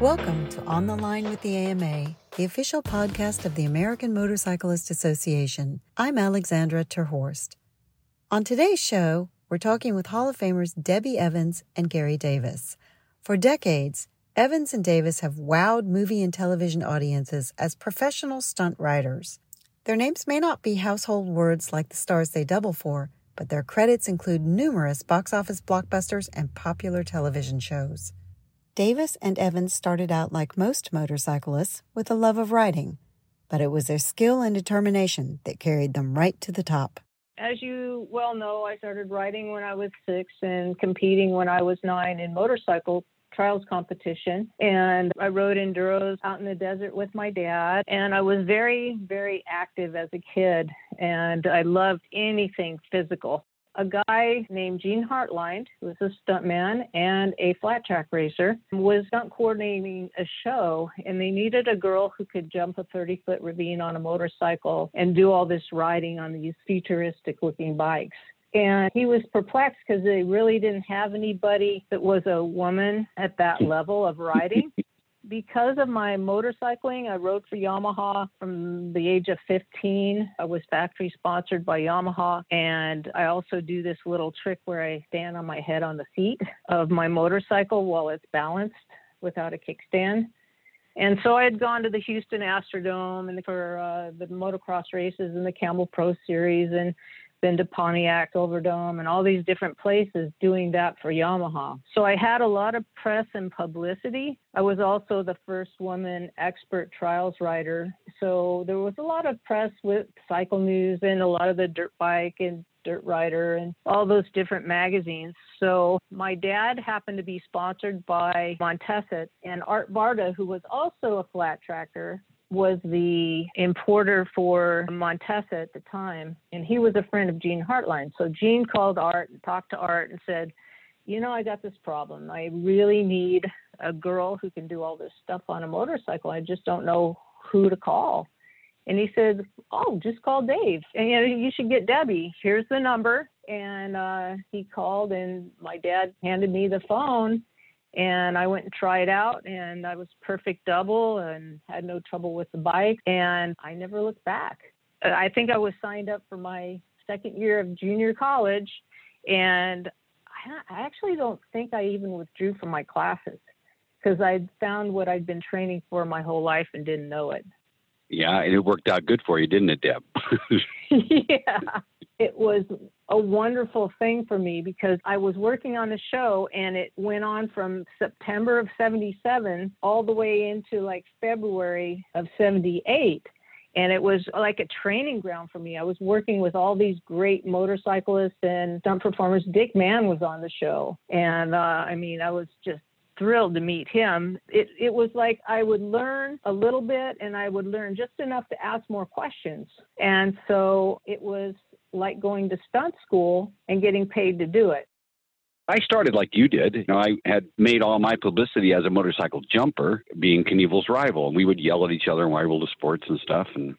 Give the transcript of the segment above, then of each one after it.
Welcome to On the Line with the AMA, the official podcast of the American Motorcyclist Association. I'm Alexandra Terhorst. On today's show, we're talking with Hall of Famers Debbie Evans and Gary Davis. For decades, Evans and Davis have wowed movie and television audiences as professional stunt riders. Their names may not be household words like the stars they double for, but their credits include numerous box office blockbusters and popular television shows. Davis and Evans started out like most motorcyclists with a love of riding, but it was their skill and determination that carried them right to the top. As you well know, I started riding when I was six and competing when I was nine in motorcycle trials competition. And I rode enduros out in the desert with my dad. And I was very very active as a kid. And I loved anything physical a guy named Gene Hartline, who was a stuntman and a flat track racer, was stunt coordinating a show, and they needed a girl who could jump a 30 foot ravine on a motorcycle and do all this riding on these futuristic looking bikes. And he was perplexed because they really didn't have anybody that was a woman at that level of riding because of my motorcycling, I rode for Yamaha from the age of 15. I was factory sponsored by Yamaha. And I also do this little trick where I stand on my head on the seat of my motorcycle while it's balanced without a kickstand. And so I had gone to the Houston Astrodome and for uh, the motocross races and the Camel Pro Series and been to Pontiac Silverdome and all these different places doing that for Yamaha. So I had a lot of press and publicity. I was also the first woman expert trials rider. So there was a lot of press with Cycle News and a lot of the dirt bike and Dirt Rider and all those different magazines. So my dad happened to be sponsored by Montesa and Art Barta, who was also a flat tracker, was the importer for Montesa at the time, and he was a friend of Gene Hartline. So Gene called Art and talked to Art and said, You know, I got this problem. I really need a girl who can do all this stuff on a motorcycle. I just don't know who to call. And he said, Oh, just call Dave. And you, know, you should get Debbie. Here's the number. And uh, he called, and my dad handed me the phone and I went and tried out and I was perfect double and had no trouble with the bike and I never looked back. I think I was signed up for my second year of junior college and I actually don't think I even withdrew from my classes because I'd found what I'd been training for my whole life and didn't know it. Yeah, and it worked out good for you, didn't it, Deb? yeah it was a wonderful thing for me because I was working on the show and it went on from September of 77 all the way into like February of 78. And it was like a training ground for me. I was working with all these great motorcyclists and stunt performers. Dick Mann was on the show. And uh, I mean, I was just thrilled to meet him. It it was like I would learn a little bit and I would learn just enough to ask more questions. And so it was like going to stunt school and getting paid to do it. I started like you did. You know, I had made all my publicity as a motorcycle jumper, being Knievel's rival, and we would yell at each other and rival of Sports and stuff. And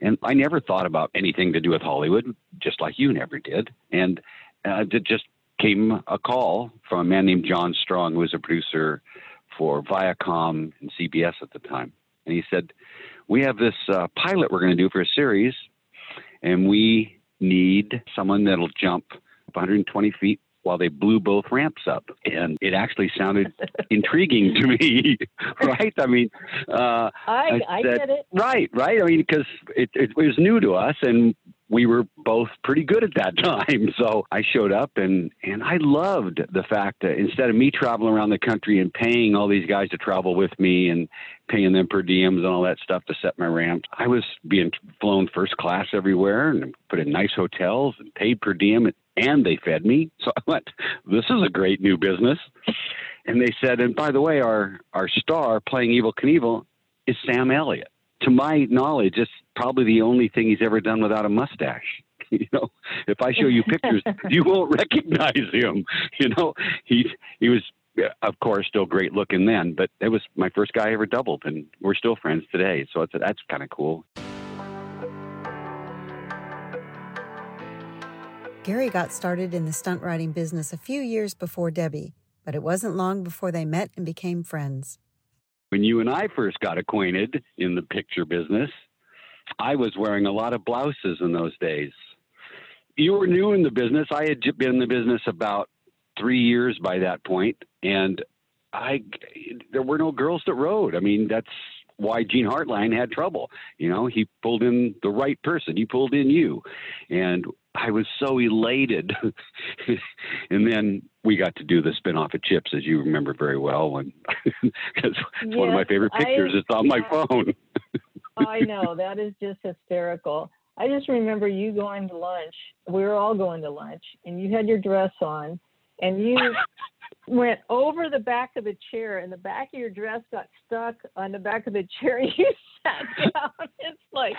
and I never thought about anything to do with Hollywood, just like you never did. And uh, just came a call from a man named John Strong, who was a producer for Viacom and CBS at the time, and he said, "We have this uh, pilot we're going to do for a series, and we need someone that'll jump 120 feet while they blew both ramps up. And it actually sounded intriguing to me, right? I mean, uh, I, I, said, get it. Right, right. I mean, because it, it was new to us and we were both pretty good at that time. So I showed up and, and I loved the fact that instead of me traveling around the country and paying all these guys to travel with me and paying them per diems and all that stuff to set my ramp, I was being flown first class everywhere and put in nice hotels and paid per diem and they fed me. So I went, this is a great new business. And they said, and by the way, our, our star playing Evel Knievel is Sam Elliott to my knowledge, it's probably the only thing he's ever done without a mustache. You know, if I show you pictures, you won't recognize him. You know, he he was, of course, still great looking then, but it was my first guy I ever doubled, and we're still friends today. So it's that's kind of cool. Gary got started in the stunt riding business a few years before Debbie, but it wasn't long before they met and became friends. When you and I first got acquainted in the picture business, I was wearing a lot of blouses in those days. You were new in the business. I had been in the business about three years by that point, and I there were no girls that rode. I mean, that's why Gene Hartline had trouble. You know, he pulled in the right person. He pulled in you, and I was so elated. and then we got to do the spinoff of Chips, as you remember very well, when it's yes, one of my favorite pictures. I, it's on yeah. my phone. Oh, I know that is just hysterical. I just remember you going to lunch. We were all going to lunch, and you had your dress on, and you went over the back of the chair, and the back of your dress got stuck on the back of the chair. And you sat down. It's like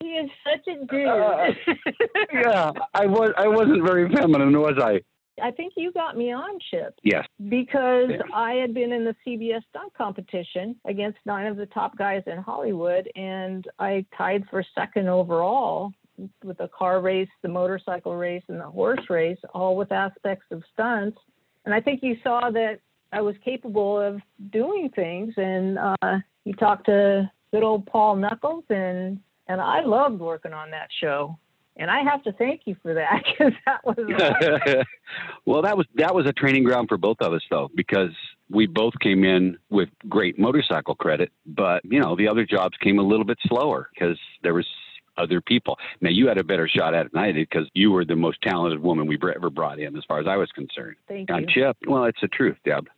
he is such a dude. Uh, yeah, I was. I wasn't very feminine, was I? I think you got me on, Chip. Yes. Because I had been in the CBS stunt competition against nine of the top guys in Hollywood, and I tied for second overall with the car race, the motorcycle race, and the horse race, all with aspects of stunts. And I think you saw that I was capable of doing things, and uh, you talked to good old Paul Nuckles, and and I loved working on that show and I have to thank you for that because that was. well, that was that was a training ground for both of us, though, because we both came in with great motorcycle credit, but you know the other jobs came a little bit slower because there was other people. Now you had a better shot at it than I did because you were the most talented woman we ever brought in, as far as I was concerned. Thank you. on you. Chip, well, it's the truth, Deb.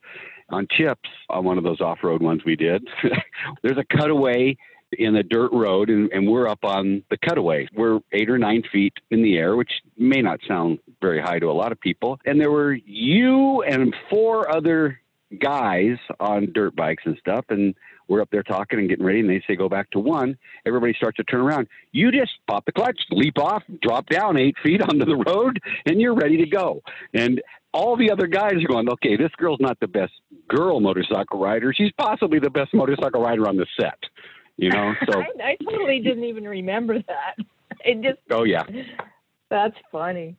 On Chips, on one of those off-road ones we did, there's a cutaway in a dirt road, and, and we're up on the cutaway. We're eight or nine feet in the air, which may not sound very high to a lot of people. And there were you and four other guys on dirt bikes and stuff, and we're up there talking and getting ready, and they say go back to one. Everybody starts to turn around. You just pop the clutch, leap off, drop down eight feet onto the road, and you're ready to go. And all the other guys are going, okay, this girl's not the best girl motorcycle rider. She's possibly the best motorcycle rider on the set. You know, so I, I totally didn't even remember that. It just oh yeah, that's funny.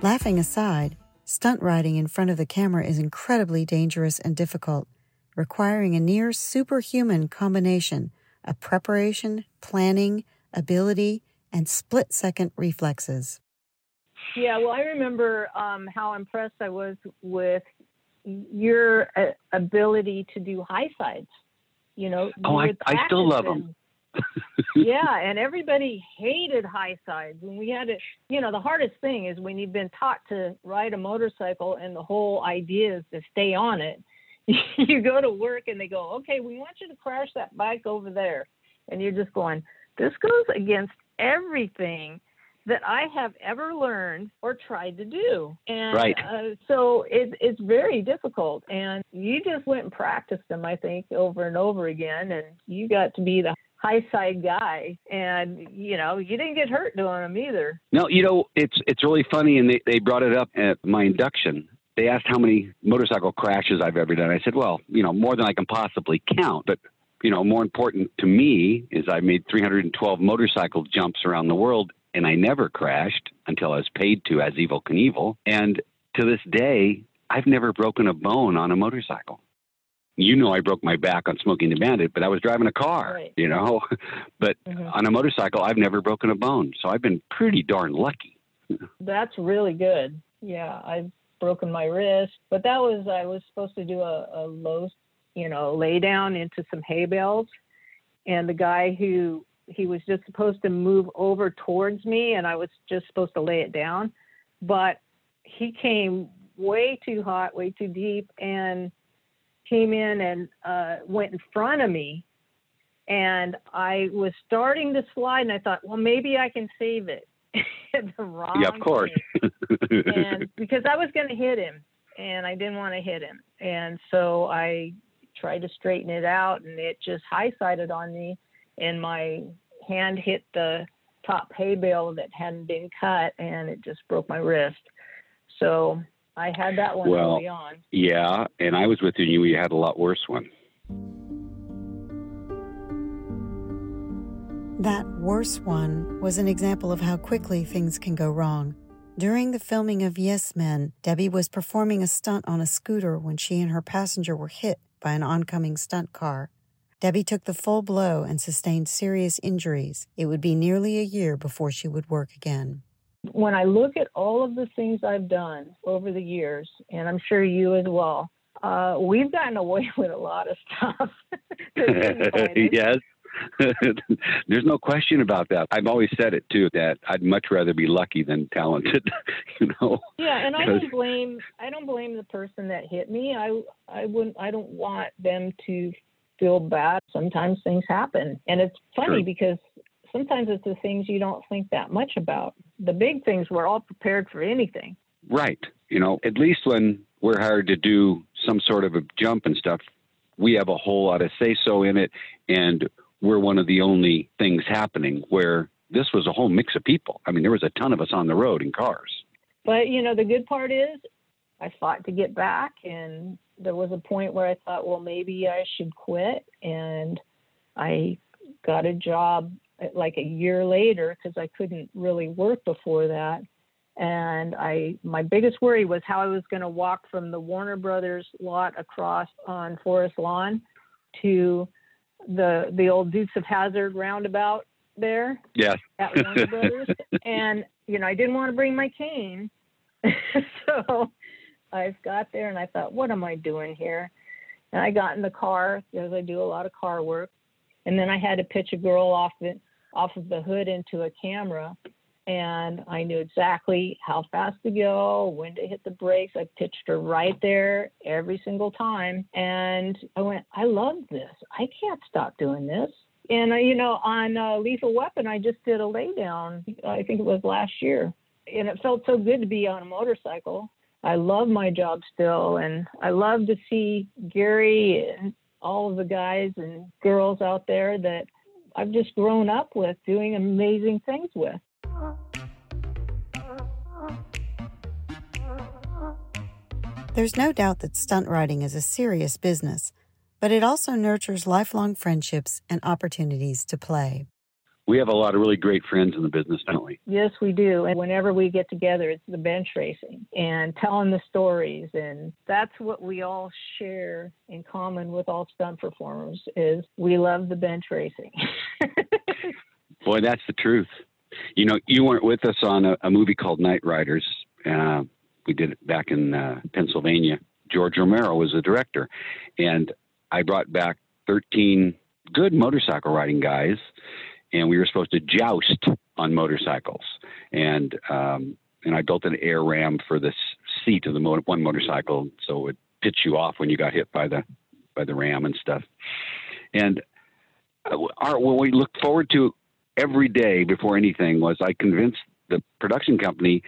Laughing aside, stunt riding in front of the camera is incredibly dangerous and difficult, requiring a near superhuman combination of preparation, planning, ability, and split second reflexes. Yeah, well, I remember um, how impressed I was with your uh, ability to do high sides. You know, oh, I, I still love them. Yeah, and everybody hated high sides. And we had to, you know, the hardest thing is when you've been taught to ride a motorcycle and the whole idea is to stay on it. you go to work and they go, okay, we want you to crash that bike over there. And you're just going, this goes against everything that I have ever learned or tried to do. And right. uh, so it, it's very difficult. And you just went and practiced them, I think, over and over again. And you got to be the high side guy and you know you didn't get hurt doing them either no you know it's it's really funny and they, they brought it up at my induction they asked how many motorcycle crashes I've ever done. I said, well, you know, more than I can possibly count. But, you know, more important to me is I made 312 motorcycle jumps around the world and I never crashed until I was paid to as Evel Knievel. And to this day, I've never broken a bone on a motorcycle. You know, I broke my back on Smokey and the Bandit, but I was driving a car, right. you know. but mm-hmm. on a motorcycle, I've never broken a bone. So I've been pretty darn lucky. That's really good. Yeah, I've broken my wrist, but that was, I was supposed to do a, a low, you know, lay down into some hay bales. And the guy who he was just supposed to move over towards me and I was just supposed to lay it down. But he came way too hot, way too deep, and came in and uh, went in front of me. And I was starting to slide, and I thought, well, maybe I can save it. the wrong yeah, of course. and because I was going to hit him, and I didn't want to hit him, and so I tried to straighten it out, and it just high sided on me and my hand hit the top hay bale that hadn't been cut and it just broke my wrist. So I had that one well, early on. Yeah, and I was with you. You had a lot worse one. That worse one was an example of how quickly things can go wrong. During the filming of Yes Men, Debbie was performing a stunt on a scooter when she and her passenger were hit by an oncoming stunt car. Debbie took the full blow and sustained serious injuries. It would be nearly a year before she would work again. When I look at all of the things I've done over the years, and I'm sure you as well, uh, we've gotten away with a lot of stuff. yes. There's no question about that. I've always said it too that I'd much rather be lucky than talented, you know. Yeah, and I don't blame I don't blame the person that hit me. I I wouldn't I don't want them to feel bad. Sometimes things happen. And it's funny because sometimes it's the things you don't think that much about. The big things, we're all prepared for anything. Right. You know, at least when we're hired to do some sort of a jump and stuff, we have a whole lot of say so in it. And we're one of the only things happening where this was a whole mix of people. I mean, there was a ton of us on the road in cars. But, you know, the good part is I fought to get back and there was a point where I thought, well, maybe I should quit. And I got a job like a year later because I couldn't really work before that. And I, my biggest worry was how I was going to walk from the Warner Brothers lot across on Forest Lawn to the the old Dukes of Hazzard roundabout there. Yes. At Warner Brothers, and you know I didn't want to bring my cane, so I got there and I thought, what am I doing here? And I got in the car because I do a lot of car work, and then I had to pitch a girl off it off of the hood into a camera, and I knew exactly how fast to go, when to hit the brakes. I pitched her right there every single time, and I went, I love this. I can't stop doing this. And uh, you know, on uh, Lethal Weapon, I just did a laydown. I think it was last year, and it felt so good to be on a motorcycle I love my job still, and I love to see Gary and all of the guys and girls out there that I've just grown up with doing amazing things with. There's no doubt that stunt riding is a serious business, but it also nurtures lifelong friendships and opportunities to play we have a lot of really great friends in the business, don't we? Yes, we do. And whenever we get together, it's the bench racing and telling the stories. And that's what we all share in common with all stunt performers is we love the bench racing. Boy, that's the truth. You know, you weren't with us on a, a movie called Knightriders. Uh, we did it back in uh, Pennsylvania. George Romero was the director. And I brought back 13 good motorcycle riding guys and we were supposed to joust on motorcycles. And um, and I built an air ram for the seat of the mo- one motorcycle, so it would pitch you off when you got hit by the by the ram and stuff. And uh, our, what we looked forward to every day before anything was I convinced the production company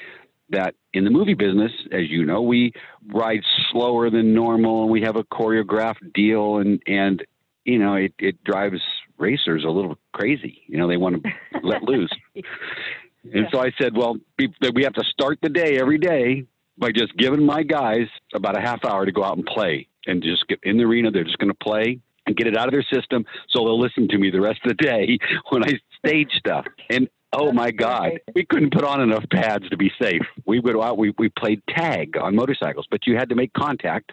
that in the movie business, as you know, we ride slower than normal and we have a choreographed deal and and you know it, it drives racers a little crazy. You know, they want to let loose. And so I said, well, we have to start the day every day by just giving my guys about a half hour to go out and play and just get in the arena. They're just going to play and get it out of their system so they'll listen to me the rest of the day when I stage stuff. And oh my God, we couldn't put on enough pads to be safe. We would out, we, we played tag on motorcycles, but you had to make contact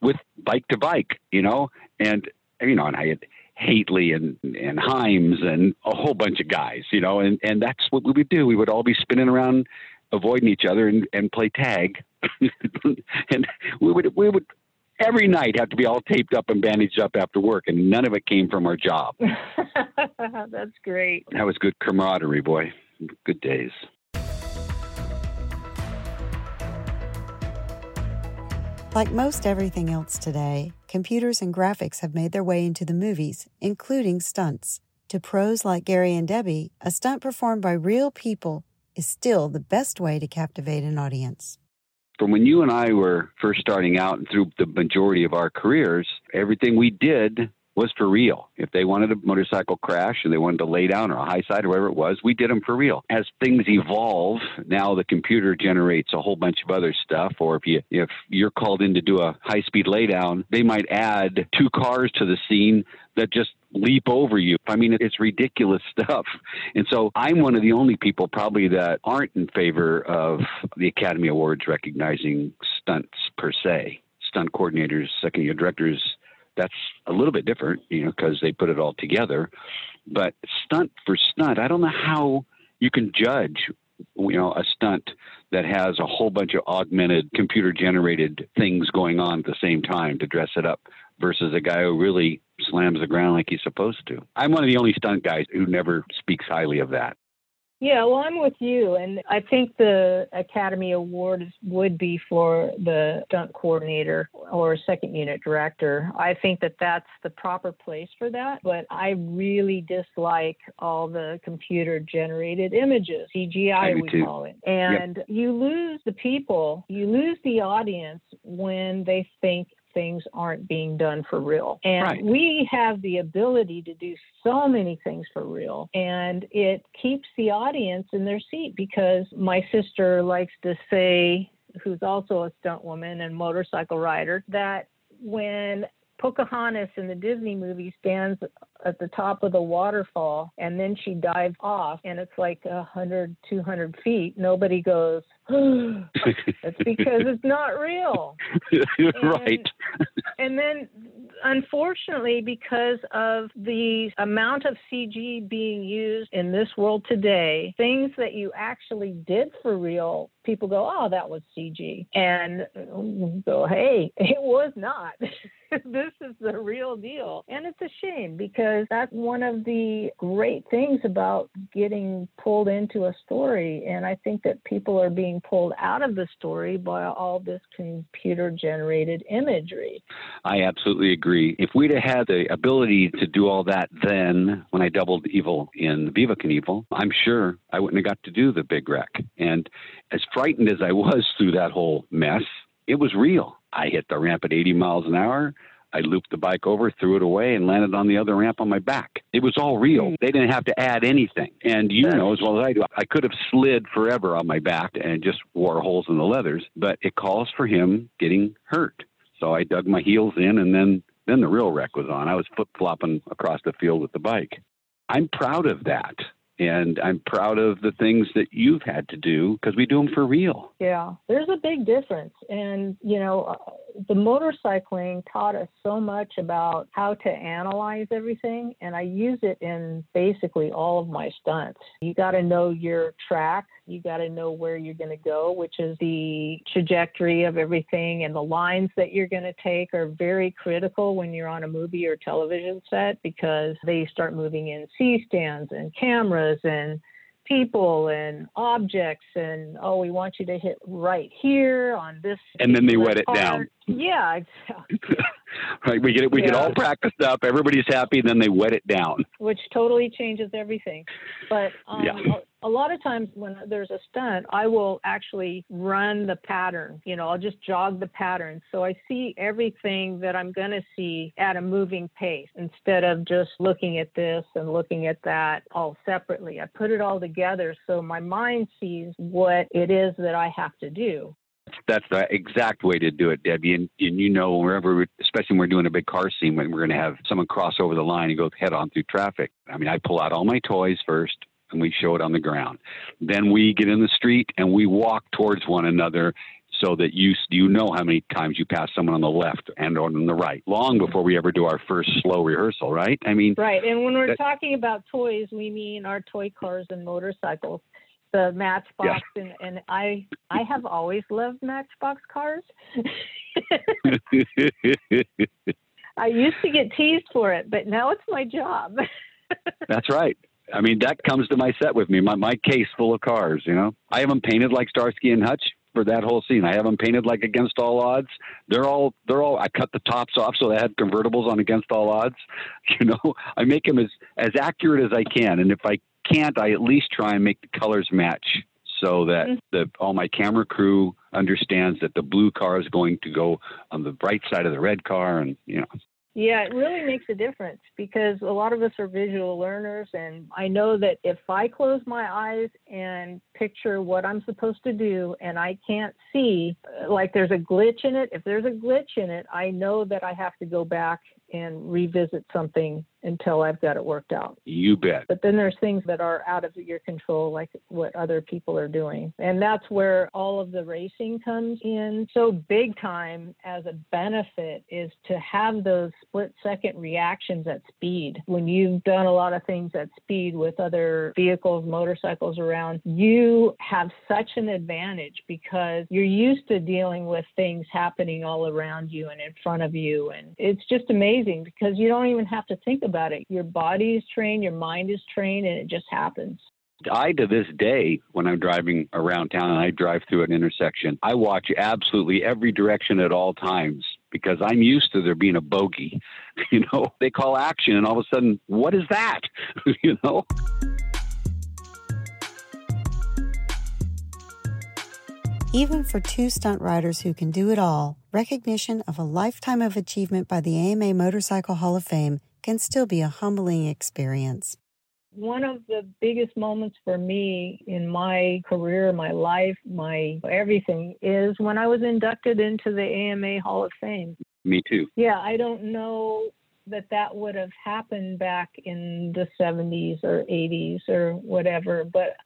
with bike to bike, you know, and, you know, and I had, Haightley and and Himes and a whole bunch of guys, you know, and and that's what we would do. We would all be spinning around, avoiding each other, and and play tag, and we would we would every night have to be all taped up and bandaged up after work, and none of it came from our job. that's great. That was good camaraderie, boy. Good days. Like most everything else today, computers and graphics have made their way into the movies, including stunts. To pros like Gary and Debbie, a stunt performed by real people is still the best way to captivate an audience. From when you and I were first starting out and through the majority of our careers, everything we did was for real. If they wanted a motorcycle crash and they wanted to lay down or a high side or whatever it was, we did them for real. As things evolve, now the computer generates a whole bunch of other stuff. Or if you if you're called in to do a high speed laydown, they might add two cars to the scene that just leap over you. I mean, it's ridiculous stuff. And so I'm one of the only people probably that aren't in favor of the Academy Awards recognizing stunts per se. Stunt coordinators, second year directors, that's a little bit different, you know, because they put it all together. But stunt for stunt, I don't know how you can judge you know a stunt that has a whole bunch of augmented computer generated things going on at the same time to dress it up versus a guy who really slams the ground like he's supposed to. I'm one of the only stunt guys who never speaks highly of that. Yeah, well, I'm with you, and I think the Academy Award would be for the stunt coordinator or second unit director. I think that that's the proper place for that, but I really dislike all the computer generated images, CGI we too. call it, and yep. you lose the people, you lose the audience when they think things aren't being done for real. And right. we have the ability to do so many things for real. And it keeps the audience in their seat because my sister likes to say, who's also a stunt woman and motorcycle rider, that when Pocahontas in the Disney movie stands at the top of the waterfall and then she dives off and it's like a hundred, two hundred feet. Nobody goes, That's because it's not real. And, right. and then unfortunately, because of the amount of CG being used in this world today, things that you actually did for real, people go, oh, that was CG. And mm, go, hey, it was not. this is the real deal. And it's a shame because that's one of the great things about getting pulled into a story. And I think that people are being pulled out of the story by all this computer generated imagery. I absolutely agree. If we'd have had the ability to do all that then when I doubled Evel in Viva Knievel, I'm sure I wouldn't have got to do the big wreck. And as frightened as I was through that whole mess, it was real. I hit the ramp at 80 miles an hour. I looped the bike over, threw it away, and landed on the other ramp on my back. It was all real. Hmm. They didn't have to add anything. And you know as well as I do, I could have slid forever on my back and just wore holes in the leathers, but it calls for him getting hurt. So I dug my heels in, and then then the real wreck was on. I was flip flopping across the field with the bike. I'm proud of that and I'm proud of the things that you've had to do because we do them for real. Yeah, there's a big difference. And, you know, uh, the motorcycling taught us so much about how to analyze everything, and I use it in basically all of my stunts. You got to know your track, you got to know where you're going to go, which is the trajectory of everything, and the lines that you're going to take are very critical when you're on a movie or television set because they start moving in C stands and cameras and people and objects and oh we want you to hit right here on this and then they wet it part. down yeah exactly. Right we get it we yeah. get all practiced up everybody's happy and then they wet it down which totally changes everything but um, yeah a lot of times when there's a stunt, I will actually run the pattern. You know, I'll just jog the pattern. So I see everything that I'm going to see at a moving pace instead of just looking at this and looking at that all separately. I put it all together so my mind sees what it is that I have to do that's the exact way to do it, Debbie. And, and you know, wherever, especially when we're doing a big car scene, when we're going to have someone cross over the line and go head on through traffic. I mean, I pull out all my toys first and we show it on the ground. Then we get in the street and we walk towards one another so that you you know how many times you pass someone on the left and on the right long before we ever do our first slow rehearsal right i mean right and when we're that, talking about toys we mean our toy cars and motorcycles the matchbox yeah. and, and i i have always loved matchbox cars i used to get teased for it but now it's my job that's right I mean, that comes to my set with me. My my case full of cars. You know, I have them painted like Starsky and Hutch for that whole scene. I have them painted like Against All Odds. They're all they're all. I cut the tops off so they had convertibles on Against All Odds. You know, I make them as as accurate as I can, and if I can't, I at least try and make the colors match so that mm-hmm. the all my camera crew understands that the blue car is going to go on the bright side of the red car, and you know. Yeah, it really makes a difference because a lot of us are visual learners. And I know that if I close my eyes and picture what I'm supposed to do and I can't see, like there's a glitch in it, if there's a glitch in it, I know that I have to go back and revisit something until I've got it worked out. You bet. But then there's things that are out of your control, like what other people are doing. And that's where all of the racing comes in. So big time as a benefit is to have those split second reactions at speed. When you've done a lot of things at speed with other vehicles, motorcycles around, you have such an advantage because you're used to dealing with things happening all around you and in front of you. And it's just amazing because you don't even have to think about it. Your body is trained, your mind is trained, and it just happens. I, to this day, when I'm driving around town and I drive through an intersection, I watch absolutely every direction at all times because I'm used to there being a bogey. You know, they call action, and all of a sudden, what is that? you know? Even for two stunt riders who can do it all, recognition of a lifetime of achievement by the AMA Motorcycle Hall of Fame can still be a humbling experience. One of the biggest moments for me in my career, my life, my everything is when I was inducted into the AMA Hall of Fame. Me too. Yeah, I don't know that that would have happened back in the 70s or 80s or whatever, but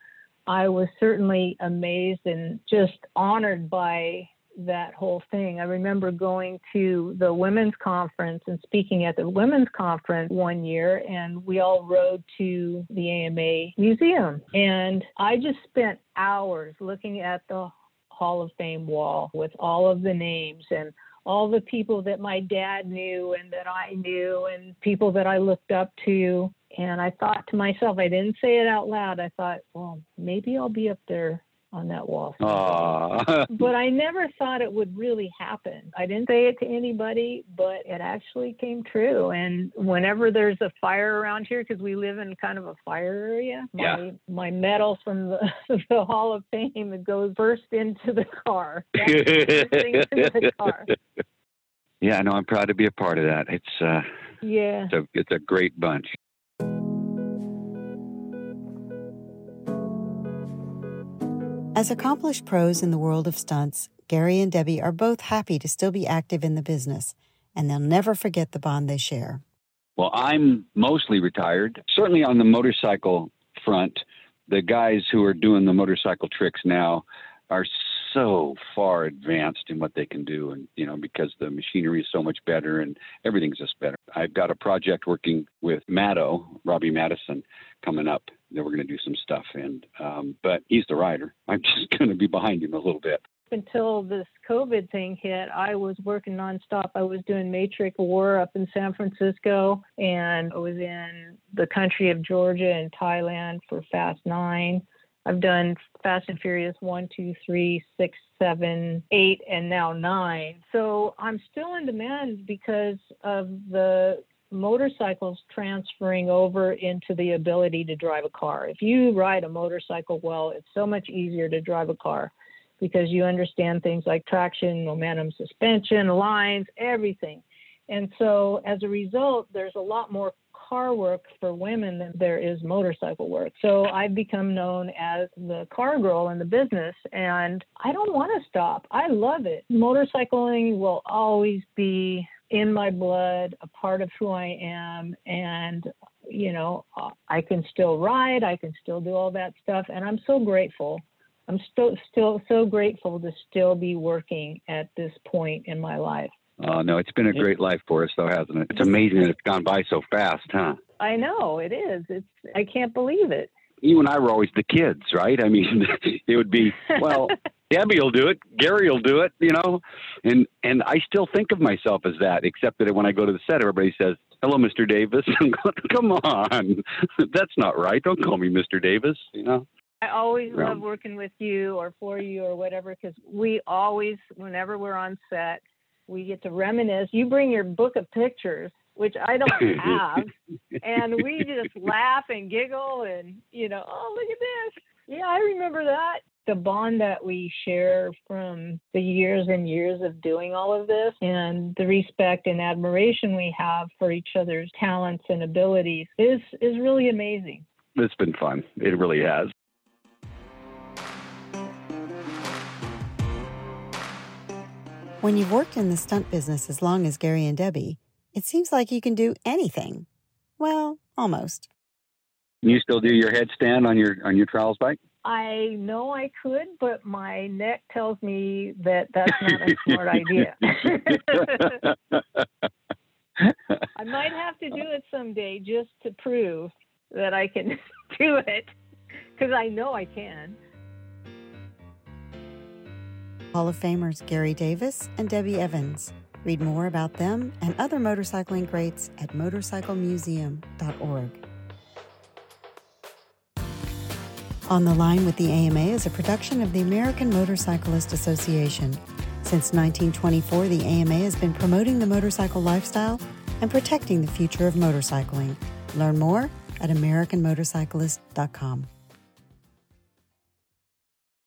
I was certainly amazed and just honored by that whole thing. I remember going to the women's conference and speaking at the women's conference one year, and we all rode to the AMA museum. And I just spent hours looking at the Hall of Fame wall with all of the names and all the people that my dad knew and that I knew and people that I looked up to. And I thought to myself, I didn't say it out loud. I thought, well, maybe I'll be up there on that wall. but I never thought it would really happen. I didn't say it to anybody, but it actually came true. And whenever there's a fire around here, because we live in kind of a fire area, yeah. my, my medal from the, the Hall of Fame it goes first into the car. into the car. Yeah, I know. I'm proud to be a part of that. It's uh, yeah, it's a, it's a great bunch. As accomplished pros in the world of stunts, Gary and Debbie are both happy to still be active in the business, and they'll never forget the bond they share. Well, I'm mostly retired. Certainly on the motorcycle front, the guys who are doing the motorcycle tricks now are so far advanced in what they can do and you know because the machinery is so much better and everything's just better i've got a project working with maddo robbie maddison coming up that we're going to do some stuff and um, but he's the rider i'm just going to be behind him a little bit until this COVID thing hit, I was working nonstop. I was doing Matrix Four up in San Francisco, and I was in the country of Georgia and Thailand for Fast Nine. I've done Fast and Furious 1, 2, 3, 6, 7, 8, and now 9. So I'm still in demand because of the motorcycles transferring over into the ability to drive a car. If you ride a motorcycle well, it's so much easier to drive a car because you understand things like traction, momentum, suspension, lines, everything. And so as a result, there's a lot more car work for women than there is motorcycle work. So I've become known as the car girl in the business, and I don't want to stop. I love it. Motorcycling will always be in my blood, a part of who I am, and you know, I can still ride, I can still do all that stuff, and I'm so grateful. I'm still still so grateful to still be working at this point in my life. Oh no, it's been a great life for us, though, hasn't it? It's amazing that it's gone by so fast, huh? I know it is. It's I can't believe it. You and I were always the kids, right? I mean, it would be well, Debbie will do it, Gary will do it, you know, and and I still think of myself as that, except that when I go to the set, everybody says, "Hello, Mr. Davis." Come on, that's not right. Don't call me Mr. Davis, you know. I always love working with you or for you or whatever because we always, whenever we're on set, we get to reminisce. You bring your book of pictures, which I don't have, and we just laugh and giggle and you know, oh look at this. Yeah, I remember that. The bond that we share from the years and years of doing all of this and the respect and admiration we have for each other's talents and abilities is is really amazing. It's been fun. It really has. When you've worked in the stunt business as long as Gary and Debbie, it seems like you can do anything. Well, almost. You still do your headstand on your on your trials bike? I know I could, but my neck tells me that that's not a smart idea. I might have to do it someday just to prove that I can do it because I know I can. Hall of Famers Gary Davis and Debbie Evans. Read more about them and other motorcycling greats at motorcyclemuseum.org. On the Line with the AMA is a production of the American Motorcyclist Association. Since 1924, the AMA has been promoting the motorcycle lifestyle and protecting the future of motorcycling. Learn more at AmericanMotorcyclist.com.